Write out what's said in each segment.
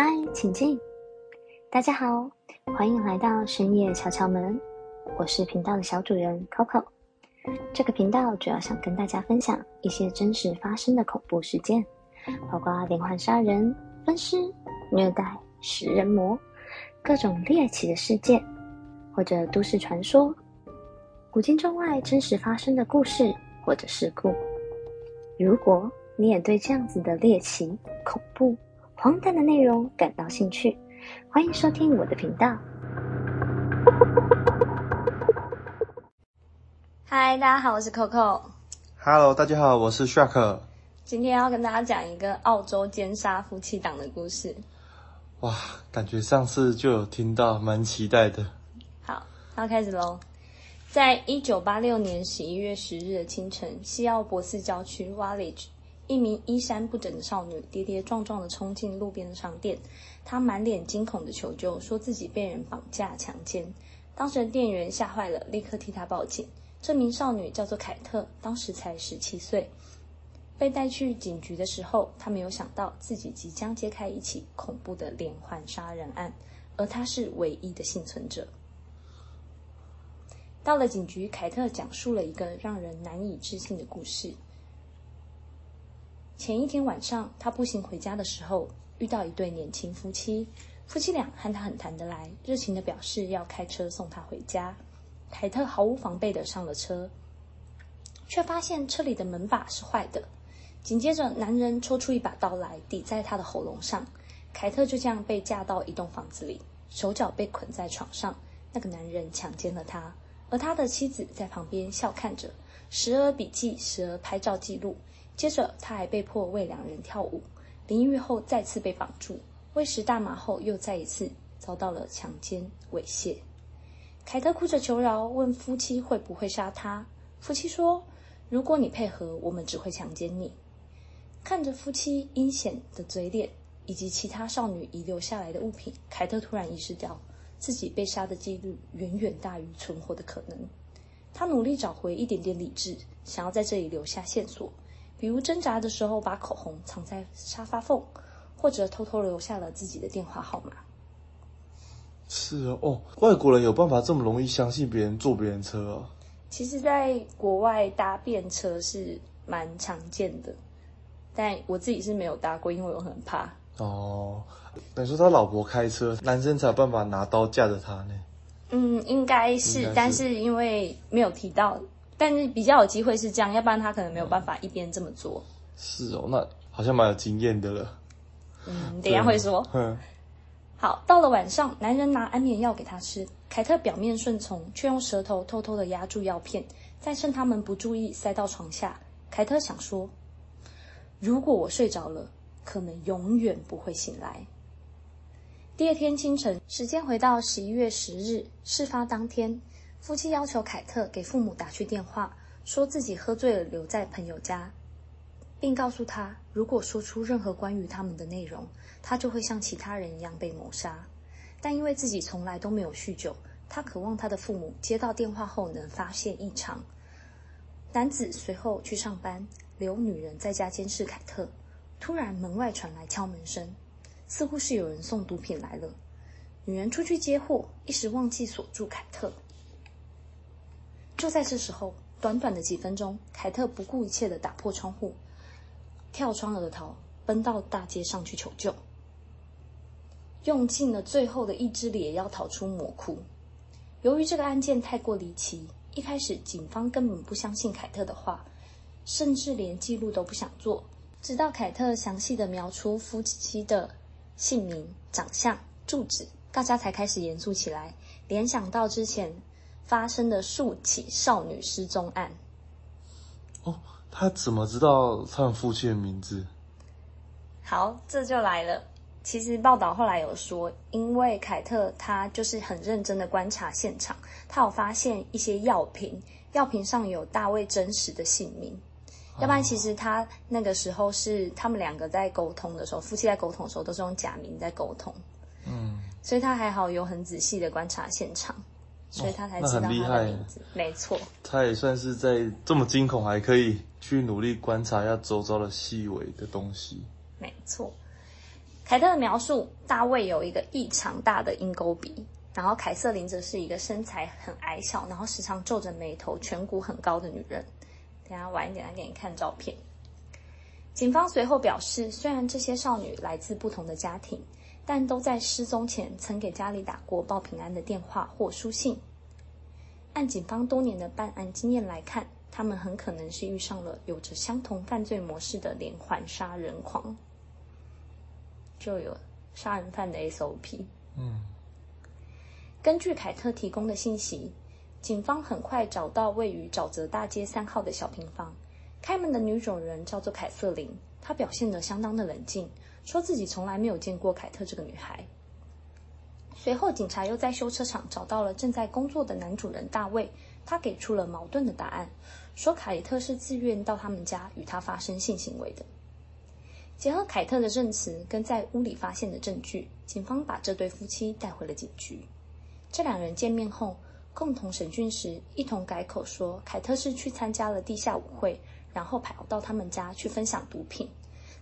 嗨，请进。大家好，欢迎来到深夜敲敲门。我是频道的小主人 Coco。这个频道主要想跟大家分享一些真实发生的恐怖事件，包括连环杀人、分尸、虐待、食人魔，各种猎奇的事件，或者都市传说、古今中外真实发生的故事或者事故。如果你也对这样子的猎奇、恐怖、荒诞的内容感到兴趣，欢迎收听我的频道。嗨，大家好，我是 Coco。Hello，大家好，我是 Shark。今天要跟大家讲一个澳洲奸杀夫妻档的故事。哇，感觉上次就有听到，蛮期待的。好，那开始喽。在一九八六年十一月十日的清晨，西澳博斯郊区 Wallage，一名衣衫不整的少女跌跌撞撞地冲进路边的商店，她满脸惊恐地求救，说自己被人绑架强奸。当时的店员吓坏了，立刻替她报警。这名少女叫做凯特，当时才十七岁。被带去警局的时候，她没有想到自己即将揭开一起恐怖的连环杀人案，而她是唯一的幸存者。到了警局，凯特讲述了一个让人难以置信的故事。前一天晚上，他步行回家的时候，遇到一对年轻夫妻。夫妻俩和他很谈得来，热情的表示要开车送他回家。凯特毫无防备的上了车，却发现车里的门把是坏的。紧接着，男人抽出一把刀来抵在他的喉咙上。凯特就这样被架到一栋房子里，手脚被捆在床上。那个男人强奸了他。而他的妻子在旁边笑看着，时而笔记，时而拍照记录。接着，他还被迫为两人跳舞。淋浴后再次被绑住，喂食大麻后又再一次遭到了强奸猥亵。凯特哭着求饶，问夫妻会不会杀他。夫妻说：“如果你配合，我们只会强奸你。”看着夫妻阴险的嘴脸以及其他少女遗留下来的物品，凯特突然意识到。自己被杀的几率远远大于存活的可能。他努力找回一点点理智，想要在这里留下线索，比如挣扎的时候把口红藏在沙发缝，或者偷偷留下了自己的电话号码。是哦，哦，外国人有办法这么容易相信别人坐别人车哦？其实，在国外搭便车是蛮常见的，但我自己是没有搭过，因为我很怕。哦，等于说他老婆开车，男生才有办法拿刀架着他呢？嗯，应该是，是，但是因为没有提到，但是比较有机会是这样，要不然他可能没有办法一边这么做。是哦，那好像蛮有经验的了。嗯，等一下会说。嗯。好，到了晚上，男人拿安眠药给他吃，凯特表面顺从，却用舌头偷偷的压住药片，再趁他们不注意塞到床下。凯特想说，如果我睡着了。可能永远不会醒来。第二天清晨，时间回到十一月十日，事发当天，夫妻要求凯特给父母打去电话，说自己喝醉了留在朋友家，并告诉他，如果说出任何关于他们的内容，他就会像其他人一样被谋杀。但因为自己从来都没有酗酒，他渴望他的父母接到电话后能发现异常。男子随后去上班，留女人在家监视凯特。突然，门外传来敲门声，似乎是有人送毒品来了。女人出去接货，一时忘记锁住凯特。就在这时候，短短的几分钟，凯特不顾一切的打破窗户，跳窗而逃，奔到大街上去求救，用尽了最后的意志力也要逃出魔窟。由于这个案件太过离奇，一开始警方根本不相信凯特的话，甚至连记录都不想做。直到凯特详细的描出夫妻的姓名、长相、住址，大家才开始严肃起来，联想到之前发生的数起少女失踪案。哦，他怎么知道他们夫妻的名字？好，这就来了。其实报道后来有说，因为凯特他就是很认真的观察现场，他有发现一些药瓶，药瓶上有大卫真实的姓名。要不然，其实他那个时候是他们两个在沟通的时候，夫妻在沟通的时候都是用假名在沟通。嗯，所以他还好有很仔细的观察现场，所以他才知道他的名字。哦，没错，他也算是在这么惊恐还可以去努力观察一下周遭的细微的东西。没错，凯特的描述：大卫有一个异常大的鹰钩鼻，然后凯瑟琳则是一个身材很矮小，然后时常皱着眉头、颧骨很高的女人。等下晚一点来给你看照片。警方随后表示，虽然这些少女来自不同的家庭，但都在失踪前曾给家里打过报平安的电话或书信。按警方多年的办案经验来看，他们很可能是遇上了有着相同犯罪模式的连环杀人狂。就有杀人犯的 SOP。嗯，根据凯特提供的信息，警方很快找到位于沼泽大街三号的小平房。开门的女主人叫做凯瑟琳，她表现得相当的冷静，说自己从来没有见过凯特这个女孩。随后，警察又在修车厂找到了正在工作的男主人大卫，他给出了矛盾的答案，说凯特是自愿到他们家与他发生性行为的。结合凯特的证词跟在屋里发现的证据，警方把这对夫妻带回了警局。这两人见面后，共同审讯时一同改口说，凯特是去参加了地下舞会，然后跑到他们家去分享毒品，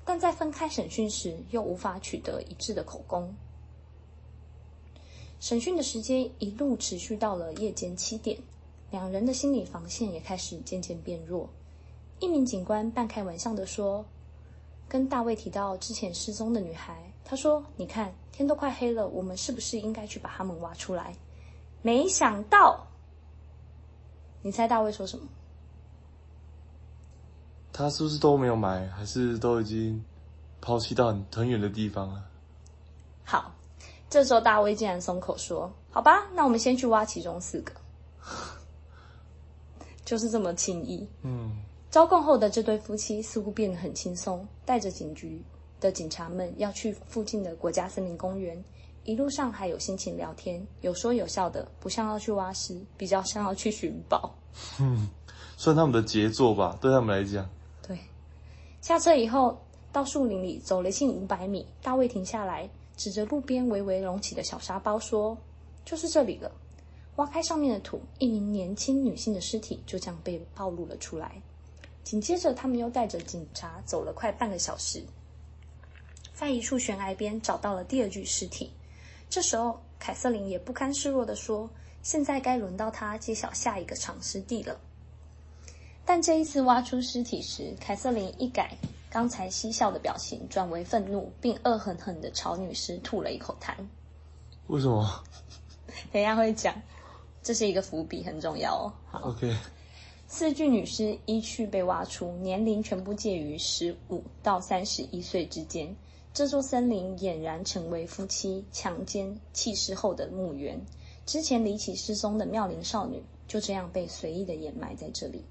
但在分开审讯时又无法取得一致的口供。审讯的时间一路持续到了夜间七点，两人的心理防线也开始渐渐变弱。一名警官半开玩笑地说。跟大卫提到之前失踪的女孩，他说：“你看，天都快黑了，我们是不是应该去把他们挖出来？”没想到，你猜大卫说什么？他是不是都没有买，还是都已经抛弃到很很远的地方了？好，这时候大卫竟然松口说：“好吧，那我们先去挖其中四个。”就是这么轻易。嗯。招供后的这对夫妻似乎变得很轻松，带着警局的警察们要去附近的国家森林公园，一路上还有心情聊天，有说有笑的，不像要去挖尸，比较像要去寻宝。嗯，算他们的杰作吧，对他们来讲。下车以后到树林里走了近五百米，大卫停下来，指着路边微微隆起的小沙包说：“就是这里了。”挖开上面的土，一名年轻女性的尸体就这样被暴露了出来。紧接着，他们又带着警察走了快半个小时，在一处悬崖边找到了第二具尸体。这时候，凯瑟琳也不甘示弱地说：“现在该轮到他揭晓下一个藏尸地了。”但这一次挖出尸体时，凯瑟琳一改刚才嬉笑的表情，转为愤怒，并恶狠狠地朝女尸吐了一口痰。为什么？等一下会讲，这是一个伏笔，很重要哦。好，OK。四具女尸依序被挖出，年龄全部介于十五到三十一岁之间。这座森林俨然成为夫妻强奸弃尸后的墓园。之前离奇失踪的妙龄少女就这样被随意的掩埋在这里。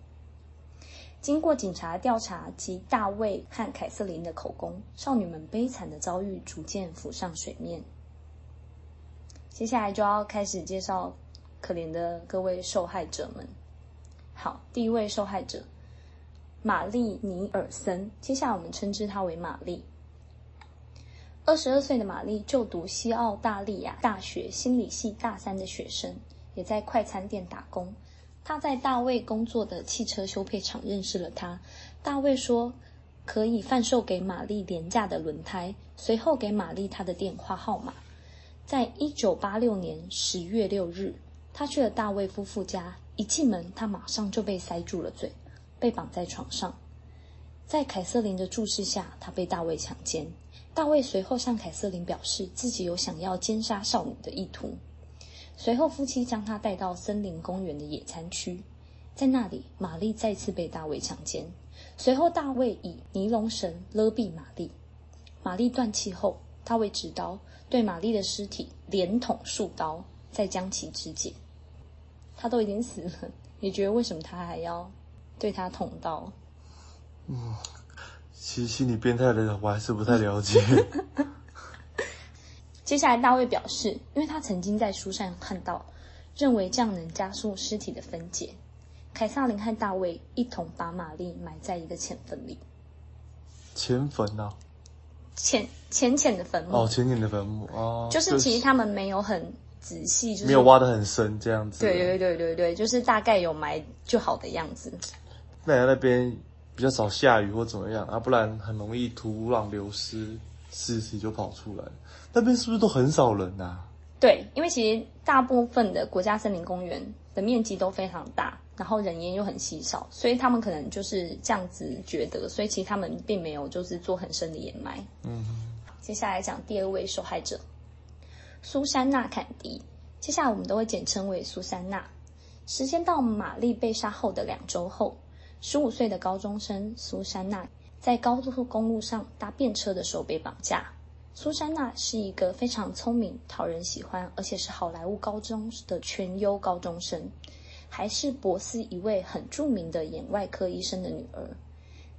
经过警察调查及大卫和凯瑟琳的口供，少女们悲惨的遭遇逐渐浮上水面。接下来就要开始介绍可怜的各位受害者们。好，第一位受害者玛丽尼尔森，接下来我们称之她为玛丽。二十二岁的玛丽就读西澳大利亚大学心理系大三的学生，也在快餐店打工。他在大卫工作的汽车修配厂认识了他。大卫说可以贩售给玛丽廉价的轮胎，随后给玛丽他的电话号码。在一九八六年十月六日，他去了大卫夫妇家。一进门，他马上就被塞住了嘴，被绑在床上。在凯瑟琳的注视下，他被大卫强奸。大卫随后向凯瑟琳表示自己有想要奸杀少女的意图。随后，夫妻将他带到森林公园的野餐区，在那里，玛丽再次被大卫强奸。随后，大卫以尼龙绳勒毙玛丽。玛丽断气后，大卫执刀对玛丽的尸体连捅数刀，再将其肢解。他都已经死了，你觉得为什么他还要对他捅刀？嗯，其实心理变态的人我还是不太了解。接下来大卫表示，因为他曾经在书上看到，认为这样能加速尸体的分解。凯撒琳和大卫一同把玛丽埋在一个浅坟里。浅坟啊？浅浅浅的坟墓。哦，浅浅的坟墓哦。就是其实他们没有很。仔细就是没有挖得很深，这样子。对对对对对，就是大概有埋就好的样子。那那边比较少下雨或怎么样啊？不然很容易土壤流失，尸体就跑出来。那边是不是都很少人啊？对，因为其实大部分的国家森林公园的面积都非常大，然后人烟又很稀少，所以他们可能就是这样子觉得，所以其实他们并没有就是做很深的掩埋。嗯，接下来讲第二位受害者，苏珊娜·坎迪。接下来我们都会简称为苏珊娜。时间到玛丽被杀后的两周后，十五岁的高中生苏珊娜在高速公路上搭便车的时候被绑架。苏珊娜是一个非常聪明、讨人喜欢，而且是好莱坞高中的全优高中生，还是博斯一位很著名的眼外科医生的女儿。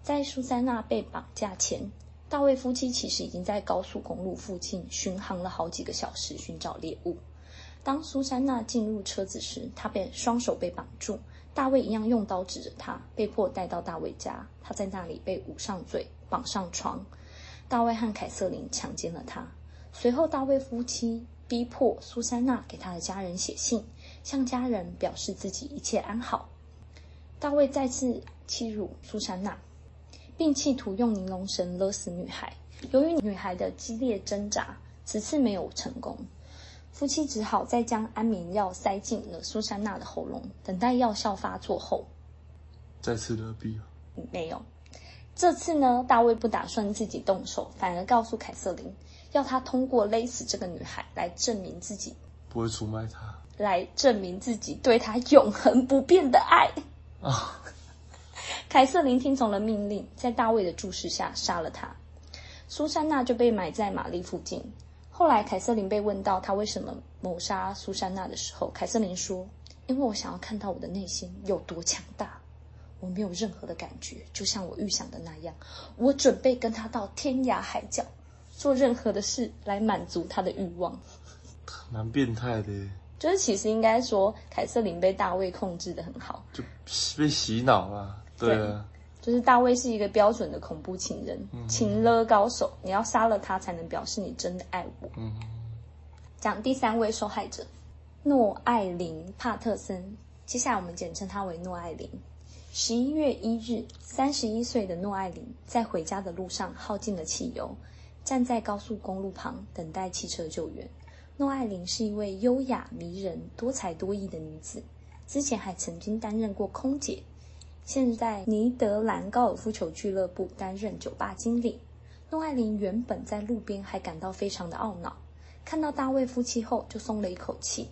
在苏珊娜被绑架前，大卫夫妻其实已经在高速公路附近巡航了好几个小时，寻找猎物。当苏珊娜进入车子时，她被双手被绑住，大卫一样用刀指着她，被迫带到大卫家。她在那里被捂上嘴，绑上床。大卫和凯瑟琳强奸了她。随后，大卫夫妻逼迫苏珊娜给他的家人写信，向家人表示自己一切安好。大卫再次欺辱苏珊娜，并企图用尼龙绳勒死女孩。由于女孩的激烈挣扎，此次没有成功。夫妻只好再将安眠药塞进了苏珊娜的喉咙，等待药效发作后，再次勒毙。没有，这次呢，大卫不打算自己动手，反而告诉凯瑟琳，要她通过勒死这个女孩来证明自己不会出卖她，来证明自己对她永恒不变的爱啊。凯瑟琳听从了命令，在大卫的注视下杀了她。苏珊娜就被埋在玛丽附近。后来，凯瑟琳被问到她为什么谋杀苏珊娜的时候，凯瑟琳说：“因为我想要看到我的内心有多强大。我没有任何的感觉，就像我预想的那样。我准备跟他到天涯海角，做任何的事来满足他的欲望。”蛮变态的。就是其实应该说，凯瑟琳被大卫控制的很好，就被洗脑了。对啊。对就是大卫是一个标准的恐怖情人，嗯、情勒高手。你要杀了他，才能表示你真的爱我。嗯、讲第三位受害者，诺艾琳·帕特森。接下来我们简称她为诺艾琳。十一月一日，三十一岁的诺艾琳在回家的路上耗尽了汽油，站在高速公路旁等待汽车救援。诺艾琳是一位优雅、迷人、多才多艺的女子，之前还曾经担任过空姐。现在尼德兰高尔夫球俱乐部担任酒吧经理。诺艾琳原本在路边还感到非常的懊恼，看到大卫夫妻后就松了一口气。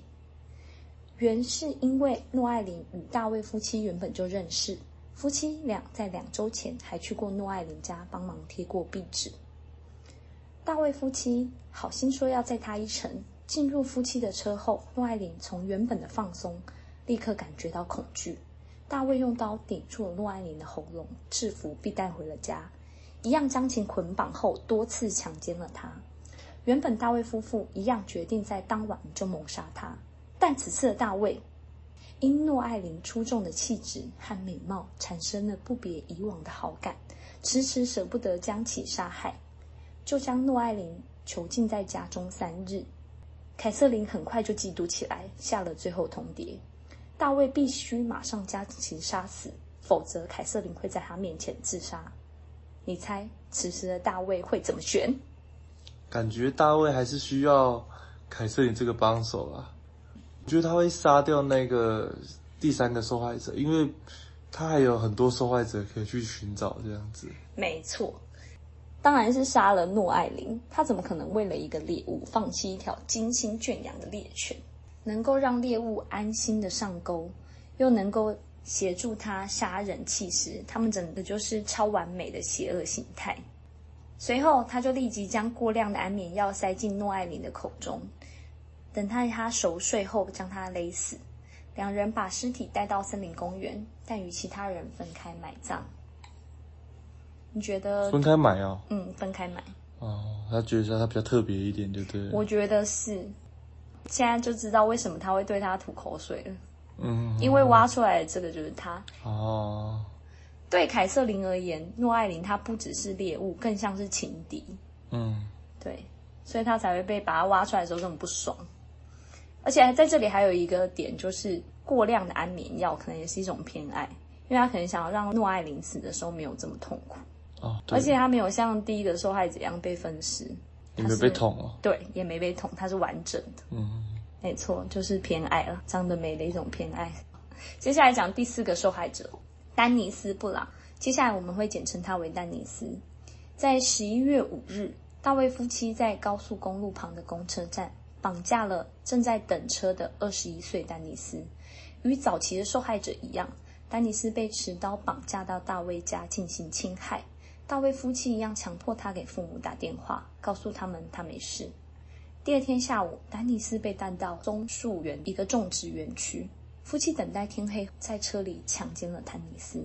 原是因为诺艾琳与大卫夫妻原本就认识，夫妻俩在两周前还去过诺艾琳家帮忙贴过壁纸。大卫夫妻好心说要载他一程，进入夫妻的车后，诺艾琳从原本的放松，立刻感觉到恐惧。大卫用刀顶住了诺艾琳的喉咙，制服并带回了家，一样将其捆绑后多次强奸了她。原本大卫夫妇一样决定在当晚就谋杀她，但此次的大卫因诺艾琳出众的气质和美貌产生了不别以往的好感，迟迟舍不得将其杀害，就将诺艾琳囚禁在家中三日。凯瑟琳很快就嫉妒起来，下了最后通牒。大卫必须马上将其杀死，否则凯瑟琳会在他面前自杀。你猜此时的大卫会怎么选？感觉大卫还是需要凯瑟琳这个帮手啊。我觉得他会杀掉那个第三个受害者，因为他还有很多受害者可以去寻找。这样子，没错，当然是杀了诺艾琳。他怎么可能为了一个猎物放弃一条精心圈养的猎犬？能够让猎物安心的上钩，又能够协助他杀人弃尸，他们整个就是超完美的邪恶形态。随后，他就立即将过量的安眠药塞进诺艾琳的口中，等他他熟睡后将他勒死。两人把尸体带到森林公园，但与其他人分开埋葬。你觉得？分开埋啊？嗯，分开埋。哦，他觉得他比较特别一点，对不对？我觉得是。现在就知道为什么他会对他吐口水了。嗯，因为挖出来的这个就是他。哦。对凯瑟琳而言，诺艾琳她不只是猎物，更像是情敌。嗯，对，所以他才会被把他挖出来的时候这么不爽。而且在这里还有一个点，就是过量的安眠药可能也是一种偏爱，因为他可能想要让诺艾琳死的时候没有这么痛苦。哦，而且他没有像第一个受害者一样被分尸，也没被捅哦。对，也没被捅，它是完整的。嗯，没错，就是偏爱了，张德美的一种偏爱。接下来讲第四个受害者，丹尼斯·布朗。接下来我们会简称他为丹尼斯。在十一月五日，大卫夫妻在高速公路旁的公车站绑架了正在等车的二十一岁丹尼斯。与早期的受害者一样，丹尼斯被持刀绑架到大卫家进行侵害。大卫夫妻一样强迫他给父母打电话，告诉他们他没事。第二天下午，丹尼斯被带到棕树园一个种植园区。夫妻等待天黑，在车里强奸了丹尼斯。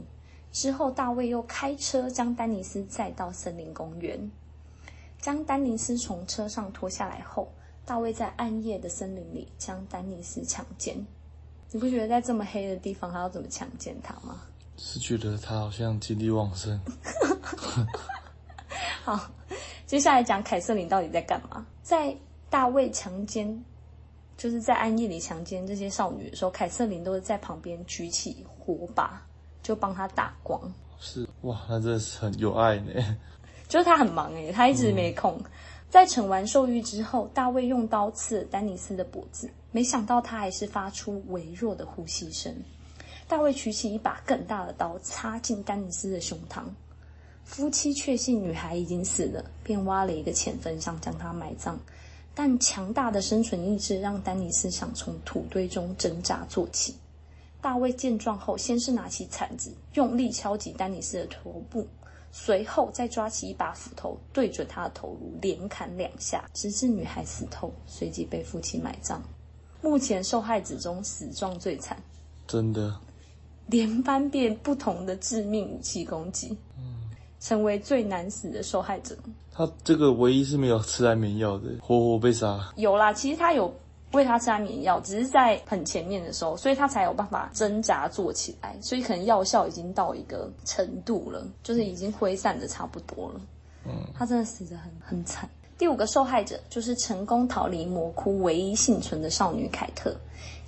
之后，大卫又开车将丹尼斯载到森林公园。将丹尼斯从车上拖下来后，大卫在暗夜的森林里将丹尼斯强奸。你不觉得在这么黑的地方还要怎么强奸他吗？是觉得他好像精力旺盛。好，接下来讲凯瑟琳到底在干嘛？在大卫强奸。就是在暗夜里强奸这些少女的时候，凯瑟琳都是在旁边举起火把，就帮他打光。是哇，那真的是很有爱呢。就是他很忙诶，他一直没空。嗯、在惩完兽欲之后，大卫用刀刺了丹尼斯的脖子，没想到他还是发出微弱的呼吸声。大卫举起一把更大的刀，插进丹尼斯的胸膛。夫妻确信女孩已经死了，便挖了一个浅坟，想将她埋葬。但强大的生存意志让丹尼斯想从土堆中挣扎坐起。大卫见状后，先是拿起铲子用力敲击丹尼斯的头部，随后再抓起一把斧头对准他的头颅连砍两下，直至女孩死透，随即被夫妻埋葬。目前受害者中死状最惨，真的，连番被不同的致命武器攻击。嗯成为最难死的受害者。他这个唯一是没有吃安眠药的，活活被杀。有啦，其实他有喂他吃安眠药，只是在很前面的时候，所以他才有办法挣扎坐起来。所以可能药效已经到一个程度了，就是已经挥散的差不多了。嗯，他真的死得很很惨。第五个受害者就是成功逃离魔窟、唯一幸存的少女凯特。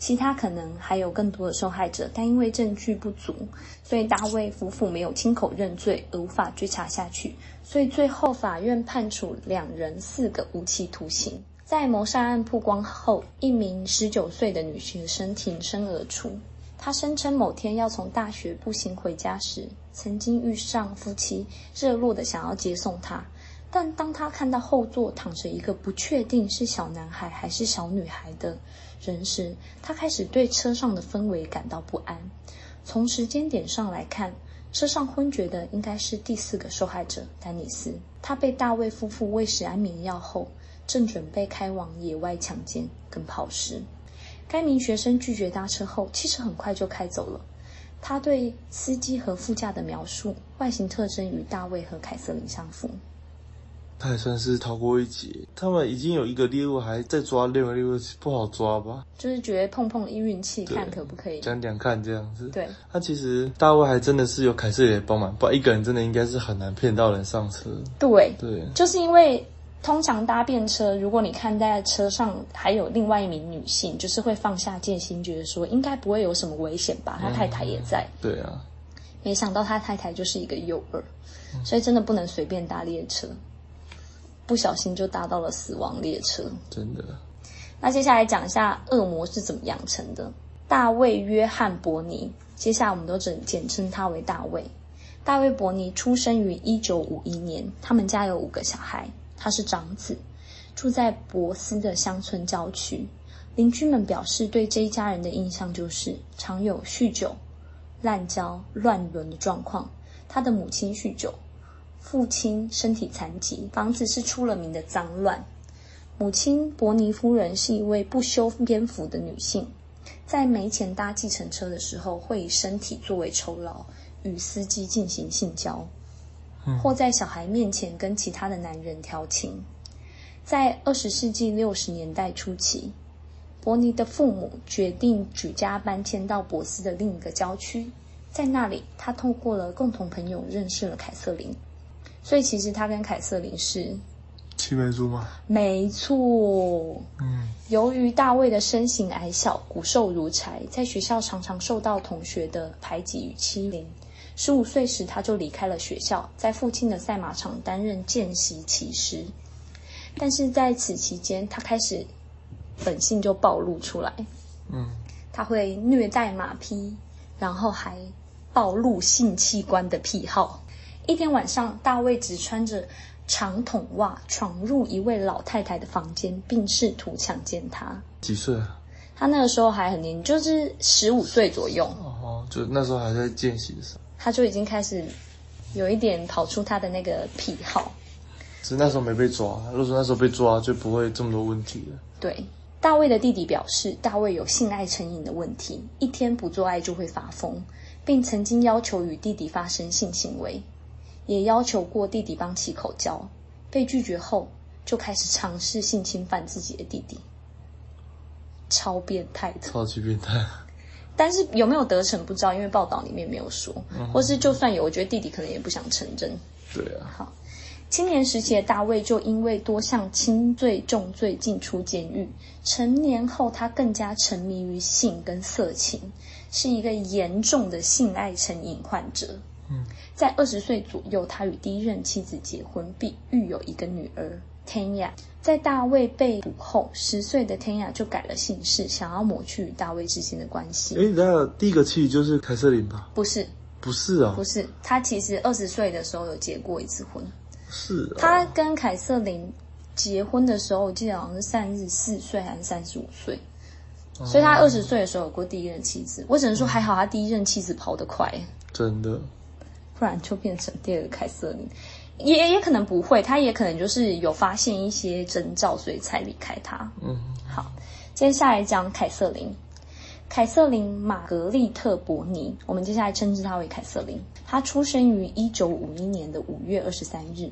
其他可能还有更多的受害者，但因为证据不足，所以大卫夫妇没有亲口认罪，而无法追查下去。所以最后法院判处两人四个无期徒刑。在谋杀案曝光后，一名十九岁的女学生挺身而出，她声称某天要从大学步行回家时，曾经遇上夫妻热络的想要接送她。但当她看到后座躺着一个不确定是小男孩还是小女孩的人时，他开始对车上的氛围感到不安。从时间点上来看，车上昏厥的应该是第四个受害者丹尼斯。他被大卫夫妇喂食安眠药后，正准备开往野外强奸跟抛尸。该名学生拒绝搭车后，汽车很快就开走了。他对司机和副驾的描述，外形特征与大卫和凯瑟琳相符。他也算是逃过一劫。他们已经有一个猎物，还在抓另外猎物，不好抓吧？就是觉得碰碰一运气，看可不可以讲讲看这样子。对，他其实大卫还真的是有凯瑟琳的帮忙，不然一个人真的应该是很难骗到人上车。对对，就是因为通常搭便车，如果你看在车上还有另外一名女性，就是会放下戒心，觉得说应该不会有什么危险吧？他太太也在。嗯、对啊，没想到他太太就是一个诱饵，所以真的不能随便搭列车。不小心就搭到了死亡列车，真的。那接下来讲一下恶魔是怎么养成的。大卫约翰伯尼，接下来我们都简简称他为大卫。大卫伯尼出生于一九五一年，他们家有五个小孩，他是长子，住在博斯的乡村郊区。邻居们表示对这一家人的印象就是常有酗酒、滥交、乱伦的状况。他的母亲酗酒。父亲身体残疾，房子是出了名的脏乱。母亲伯尼夫人是一位不修边幅的女性，在没钱搭计程车的时候，会以身体作为酬劳，与司机进行性交，或在小孩面前跟其他的男人调情。在二十世纪六十年代初期，伯尼的父母决定举家搬迁到博斯的另一个郊区，在那里，他透过了共同朋友认识了凯瑟琳。所以其实他跟凯瑟琳是青梅竹马，没错。嗯，由于大卫的身形矮小、骨瘦如柴，在学校常常受到同学的排挤与欺凌，十五岁时，他就离开了学校，在父亲的赛马场担任见习骑师。但是在此期间，他开始本性就暴露出来。嗯，他会虐待马匹，然后还暴露性器官的癖好。一天晚上，大卫只穿着长筒袜闯入一位老太太的房间，并试图强奸她。几岁啊？他那个时候还很年轻，就是十五岁左右。哦，就那时候还在见习的时候，他就已经开始有一点跑出他的那个癖好。只是那时候没被抓，如果说那时候被抓，就不会这么多问题了。对，大卫的弟弟表示，大卫有性爱成瘾的问题，一天不做爱就会发疯，并曾经要求与弟弟发生性行为。也要求过弟弟帮其口交，被拒绝后就开始尝试性侵犯自己的弟弟，超变态的，超级变态。但是有没有得逞不知道，因为报道里面没有说，嗯、或是就算有，我觉得弟弟可能也不想承认。对啊。好，青年时期的大卫就因为多项轻罪重罪进出监狱，成年后他更加沉迷于性跟色情，是一个严重的性爱成瘾患者。嗯。在二十岁左右，他与第一任妻子结婚，并育有一个女儿 Tanya。在大卫被捕后，十岁的 Tanya 就改了姓氏，想要抹去与大卫之间的关系。哎，那第一个妻就是凯瑟琳吧？不是，不是啊，不是。他其实二十岁的时候有结过一次婚。是啊。他跟凯瑟琳结婚的时候，我记得好像是三十四岁还是三十五岁，哦、所以他二十岁的时候有过第一任妻子。我只能说还好，他第一任妻子跑得快。真的。不然就变成第二个凯瑟琳，也也可能不会，他也可能就是有发现一些征兆，所以才离开他。嗯，好，接下来讲凯瑟琳，凯瑟琳玛格丽特伯尼，我们接下来称之她为凯瑟琳。她出生于一九五一年的五月二十三日，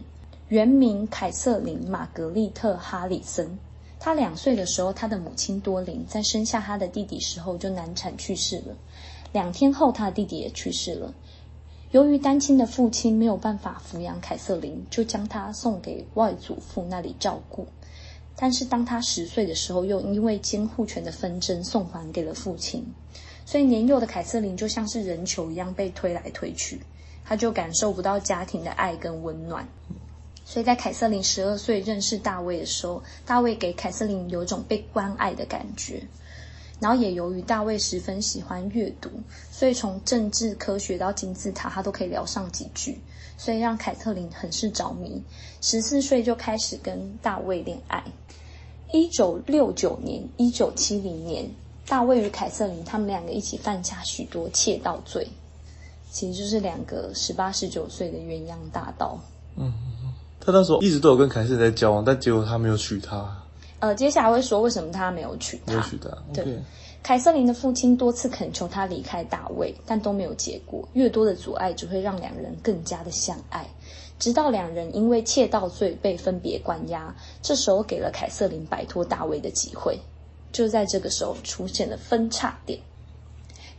原名凯瑟琳玛格丽特哈里森。她两岁的时候，她的母亲多琳在生下她的弟弟时候就难产去世了，两天后，她的弟弟也去世了。由于单亲的父亲没有办法抚养凯瑟琳，就将她送给外祖父那里照顾。但是当她十岁的时候，又因为监护权的纷争送还给了父亲。所以年幼的凯瑟琳就像是人球一样被推来推去，她就感受不到家庭的爱跟温暖。所以在凯瑟琳十二岁认识大卫的时候，大卫给凯瑟琳有一种被关爱的感觉。然后也由于大卫十分喜欢阅读，所以从政治科学到金字塔，他都可以聊上几句，所以让凯特琳很是着迷。十四岁就开始跟大卫恋爱。一九六九年、一九七零年，大卫与凯瑟琳他们两个一起犯下许多窃盗罪，其实就是两个十八、十九岁的鸳鸯大盗。嗯，他那时候一直都有跟凯瑟琳在交往，但结果他没有娶她。呃，接下来会说为什么他没有娶她。没有娶她。对，okay. 凯瑟琳的父亲多次恳求她离开大卫，但都没有结果。越多的阻碍，只会让两人更加的相爱。直到两人因为窃盗罪被分别关押，这时候给了凯瑟琳摆脱大卫的机会。就在这个时候，出现了分叉点。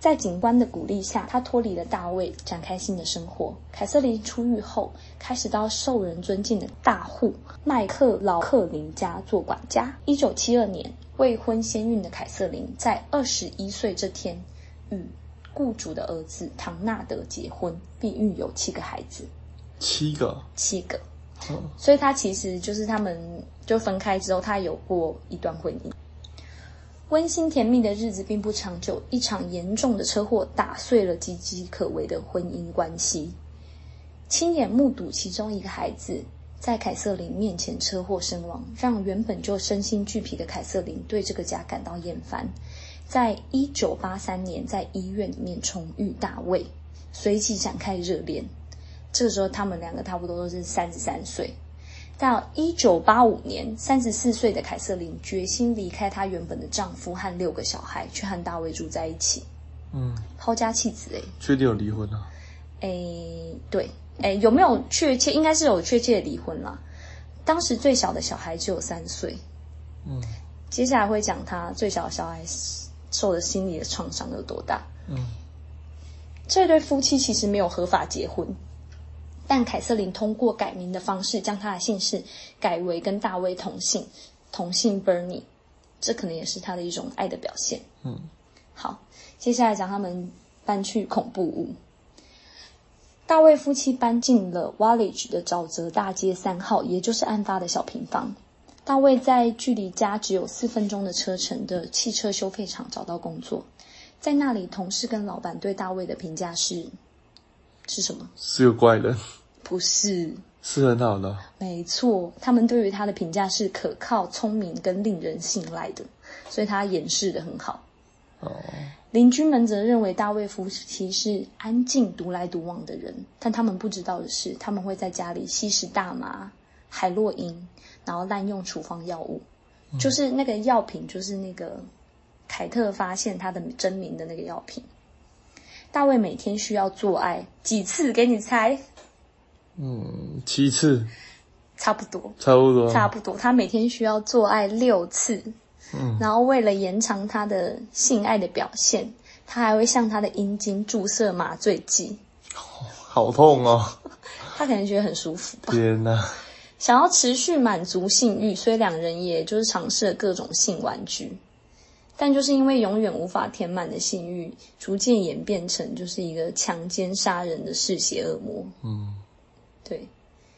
在警官的鼓励下，他脱离了大卫，展开新的生活。凯瑟琳出狱后，开始到受人尊敬的大户麦克劳克林家做管家。一九七二年，未婚先孕的凯瑟琳在二十一岁这天，与雇主的儿子唐纳德结婚，并育有七个孩子。七个，七个。嗯，所以他其实就是他们就分开之后，他有过一段婚姻。温馨甜蜜的日子并不长久，一场严重的车祸打碎了岌岌可危的婚姻关系。亲眼目睹其中一个孩子在凯瑟琳面前车祸身亡，让原本就身心俱疲的凯瑟琳对这个家感到厌烦。在一九八三年，在医院里面重遇大卫，随即展开热恋。这个时候，他们两个差不多都是三十三岁。到一九八五年，三十四岁的凯瑟琳决心离开她原本的丈夫和六个小孩，去和大卫住在一起。嗯，抛家弃子哎，确定有离婚啊？哎，对，哎，有没有确切？应该是有确切的离婚啦。当时最小的小孩只有三岁。嗯，接下来会讲他最小的小孩受的心理的创伤有多大。嗯，这对夫妻其实没有合法结婚。但凯瑟琳通过改名的方式，将她的姓氏改为跟大卫同姓，同姓 Bernie，这可能也是她的一种爱的表现。嗯，好，接下来讲他们搬去恐怖屋。大卫夫妻搬进了 Wallage 的沼泽大街三号，也就是案发的小平房。大卫在距离家只有四分钟的车程的汽车修配厂找到工作，在那里，同事跟老板对大卫的评价是是什么？是个怪人？不是，是很好的。没错，他们对于他的评价是可靠、聪明跟令人信赖的，所以他掩饰的很好。哦。邻居们则认为大卫夫妻是安静、独来独往的人，但他们不知道的是，他们会在家里吸食大麻、海洛因，然后滥用处方药物，嗯、就是那个药品，就是那个凯特发现他的真名的那个药品。大卫每天需要做爱几次？给你猜？嗯，七次，差不多，差不多，差不多。他每天需要做爱六次。嗯，然后为了延长他的性爱的表现，他还会向他的阴茎注射麻醉剂。哦，好痛哦！他可能觉得很舒服吧。天哪！想要持续满足性欲，所以两人也就是尝试了各种性玩具，但就是因为永远无法填满的性欲，逐渐演变成就是一个强奸杀人的嗜血恶魔。嗯，对。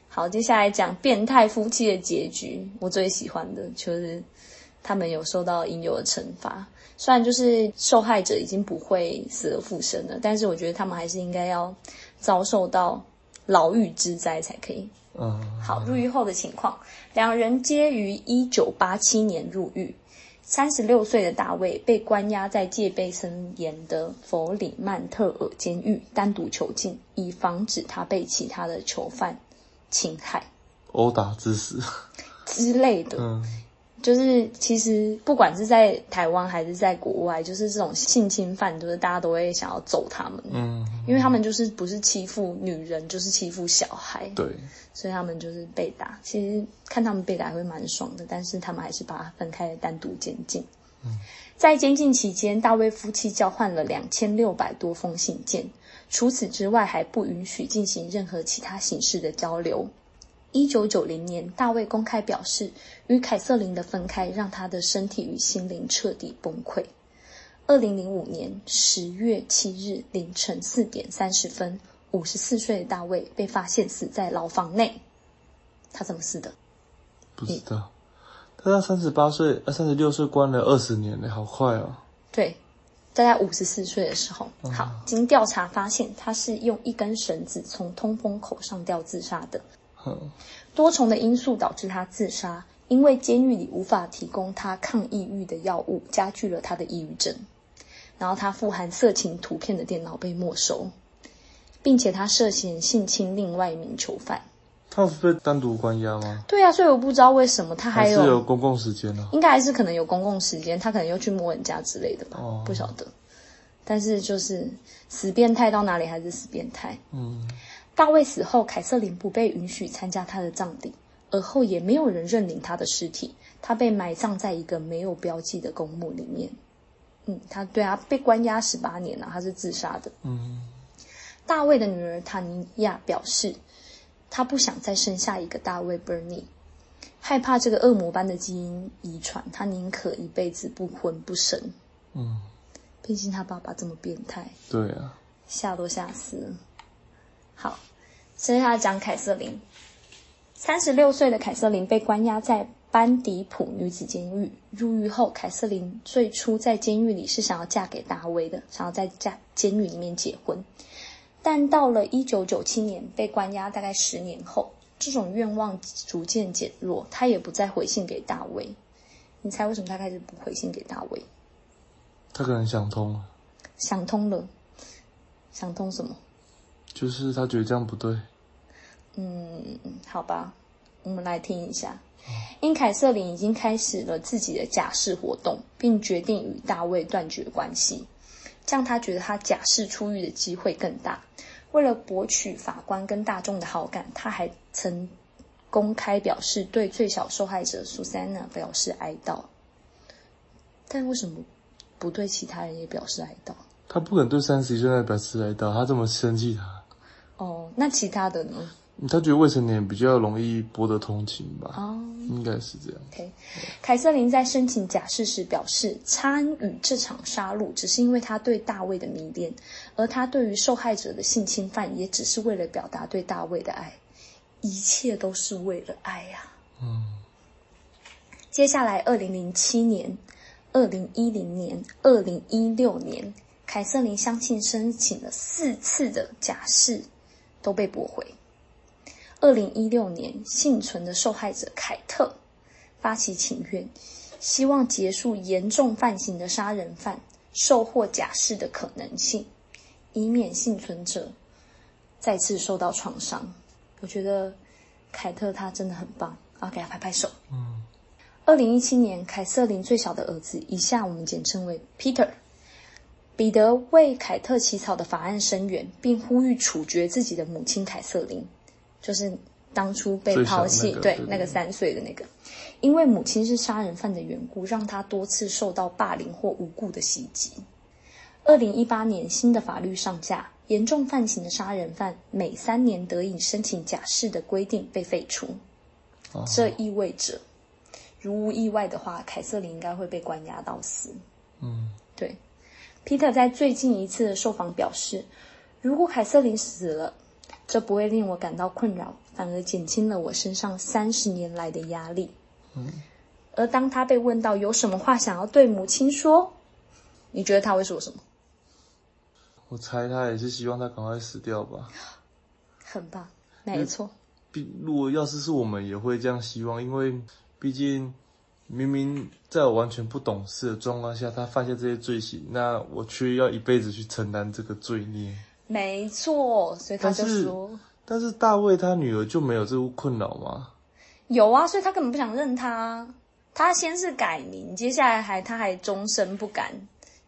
好，接下来讲变态夫妻的结局，我最喜欢的就是。他们有受到应有的惩罚，虽然就是受害者已经不会死而复生了，但是我觉得他们还是应该要遭受到牢狱之灾才可以。嗯，好，入狱后的情况，两人皆于一九八七年入狱。三十六岁的大卫被关押在戒备森严的弗里曼特尔监狱，单独囚禁，以防止他被其他的囚犯侵害、殴打致死之类的。嗯。就是其实不管是在台湾还是在国外，就是这种性侵犯，就是大家都会想要揍他们，嗯，因为他们就是不是欺负女人，就是欺负小孩，对，所以他们就是被打。其实看他们被打还会蛮爽的，但是他们还是把它分开单独监禁。嗯，在监禁期间，大卫夫妻交换了两千六百多封信件，除此之外还不允许进行任何其他形式的交流。一九九零年，大卫公开表示，与凯瑟琳的分开让他的身体与心灵彻底崩溃。二零零五年十月七日凌晨四点三十分，五十四岁的大卫被发现死在牢房内。他怎么死的？不知道。他到三十八岁，呃，三十六岁关了二十年了，好快哦。对，大概五十四岁的时候。好，经调查发现，他是用一根绳子从通风口上吊自杀的。多重的因素导致他自杀，因为监狱里无法提供他抗抑郁的药物，加剧了他的抑郁症。然后他富含色情图片的电脑被没收，并且他涉嫌性侵另外一名囚犯。他是被单独关押吗？对啊，所以我不知道为什么他还有，还是有公共时间呢？应该还是可能有公共时间，他可能又去摸人家之类的吧？哦，不晓得。但是就是死变态到哪里还是死变态。嗯。大卫死后，凯瑟琳不被允许参加他的葬礼，而后也没有人认领他的尸体。他被埋葬在一个没有标记的公墓里面。嗯，他对啊，被关押十八年了，他是自杀的。嗯，大卫的女儿塔尼亚表示，她不想再生下一个大卫 Bernie，害怕这个恶魔般的基因遗传，她宁可一辈子不婚不生。嗯，毕竟他爸爸这么变态。对啊，吓都吓死了。好，接下来讲凯瑟琳。三十六岁的凯瑟琳被关押在班迪普女子监狱。入狱后，凯瑟琳最初在监狱里是想要嫁给大卫的，想要在家监狱里面结婚。但到了一九九七年被关押大概十年后，这种愿望逐渐减弱，她也不再回信给大卫。你猜为什么她开始不回信给大卫？她可能想通了。想通了？想通什么？就是他觉得这样不对。嗯，好吧，我们来听一下。因凯瑟琳已经开始了自己的假释活动，并决定与大卫断绝关系，这样他觉得他假释出狱的机会更大。为了博取法官跟大众的好感，他还曾公开表示对最小受害者苏珊娜表示哀悼。但为什么不对其他人也表示哀悼？他不肯对三十一岁那表示哀悼，他这么生气他。哦，那其他的呢？他觉得未成年比较容易博得同情吧？哦，应该是这样。Okay. 凯瑟琳在申请假释时表示，参与这场杀戮只是因为他对大卫的迷恋，而他对于受害者的性侵犯也只是为了表达对大卫的爱，一切都是为了爱呀、啊。嗯。接下来，二零零七年、二零一零年、二零一六年，凯瑟琳相信申请了四次的假释都被驳回。二零一六年，幸存的受害者凯特发起请愿，希望结束严重犯行的杀人犯受获假释的可能性，以免幸存者再次受到创伤。我觉得凯特他真的很棒，啊，给他拍拍手。嗯。二零一七年，凯瑟琳最小的儿子，以下我们简称为 Peter，彼得为凯特起草的法案声援，并呼吁处决自己的母亲凯瑟琳。就是当初被抛弃，那个、对，那个三岁的那个，因为母亲是杀人犯的缘故，让他多次受到霸凌或无故的袭击。二零一八年，新的法律上架，严重犯行的杀人犯每三年得以申请假释的规定被废除。哦、这意味着，如无意外的话，凯瑟琳应该会被关押到死。嗯，对。Peter 在最近一次的受访表示，如果凯瑟琳死了。这不会令我感到困扰，反而减轻了我身上三十年来的压力。嗯，而当他被问到有什么话想要对母亲说，你觉得他会说什么？我猜他也是希望他赶快死掉吧。很棒，没错。如果要是是我们，也会这样希望，因为毕竟明明在我完全不懂事的状况下，他犯下这些罪行，那我却要一辈子去承担这个罪孽。没错，所以他就说，但是，大卫他女儿就没有这个困扰吗？有啊，所以他根本不想认他。他先是改名，接下来还他还终身不敢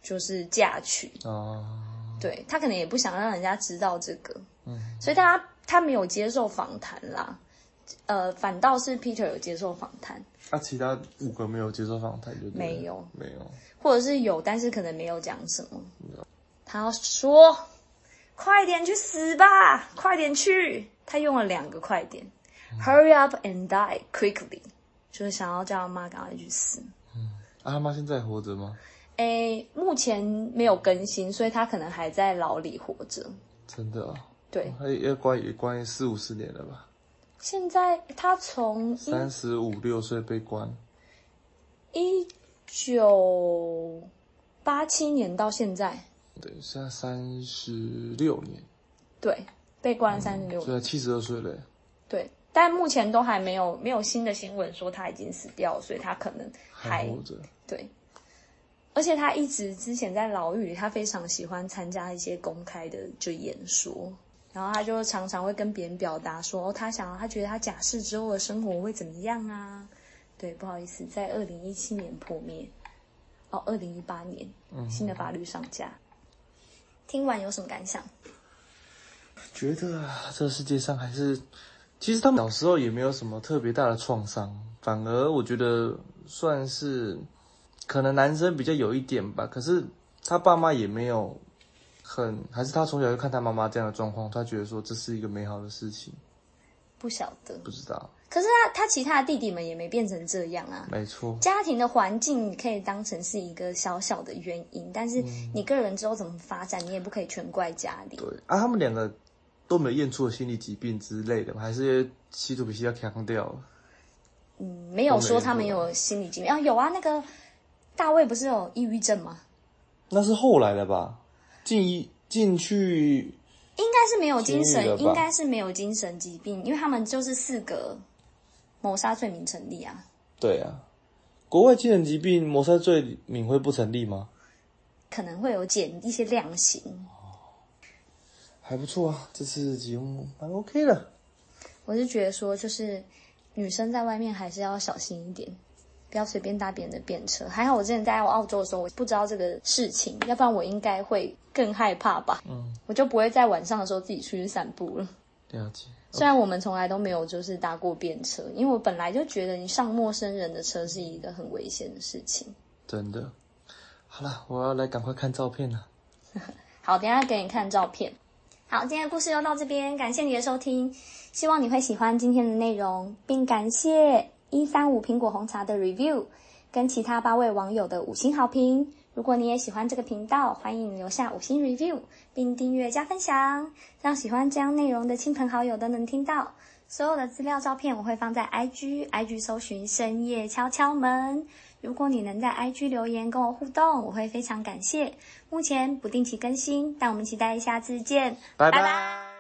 就是嫁娶啊。对，他可能也不想让人家知道这个，嗯，所以他他没有接受访谈啦。呃，反倒是 Peter 有接受访谈。啊，其他五个没有接受访谈就没有没有，或者是有，但是可能没有讲什么。他要说。快点去死吧！快点去！他用了两个快点、嗯、Hurry up and die quickly，就是想要叫他妈赶快去死。嗯，啊，他妈现在活着吗？诶，目前没有更新，所以他可能还在牢里活着。真的啊？对，他也关也关四五十年了吧？现在他从三十五六岁被关，一九八七年到现在。对，现在三十六年，对，被关三十六年，现在七十二岁了。对，但目前都还没有没有新的新闻说他已经死掉，所以他可能还，还活着。对，而且他一直之前在牢狱，他非常喜欢参加一些公开的就演说，然后他就常常会跟别人表达说，哦，他想他觉得他假释之后的生活会怎么样啊？对，不好意思，在二零一七年破灭，哦，二零一八年，嗯，新的法律上架。听完有什么感想？觉得啊，这个世界上还是，其实他们小时候也没有什么特别大的创伤，反而我觉得算是，可能男生比较有一点吧。可是他爸妈也没有很，还是他从小就看他妈妈这样的状况，他觉得说这是一个美好的事情。不晓得，不知道。可是他他其他的弟弟们也没变成这样啊。没错，家庭的环境可以当成是一个小小的原因，但是你个人之后怎么发展，你也不可以全怪家里。对啊，他们两个都没有验出心理疾病之类的，还是吸毒比较强调。嗯，没有说他们有心理疾病啊，有啊，那个大卫不是有抑郁症吗？那是后来的吧？进一进去，应该是没有精神，应该是没有精神疾病，因为他们就是四个。谋杀罪名成立啊？对啊，国外精神疾病谋杀罪名会不成立吗？可能会有减一些量刑。还不错啊，这次节目蛮 OK 的。我是觉得说，就是女生在外面还是要小心一点，不要随便搭别人的便车。还好我之前在澳洲的时候，我不知道这个事情，要不然我应该会更害怕吧。嗯，我就不会在晚上的时候自己出去散步了。了解。虽然我们从来都没有就是搭过便车，因为我本来就觉得你上陌生人的车是一个很危险的事情。真的。好了，我要来赶快看照片了。好，等一下给你看照片。好，今天的故事就到这边，感谢你的收听，希望你会喜欢今天的内容，并感谢一三五苹果红茶的 review，跟其他八位网友的五星好评。如果你也喜欢这个频道，欢迎留下五星 review，并订阅加分享，让喜欢这样内容的亲朋好友都能听到。所有的资料照片我会放在 IG，IG 搜寻深夜敲敲门。如果你能在 IG 留言跟我互动，我会非常感谢。目前不定期更新，但我们期待下次见，拜拜。拜拜。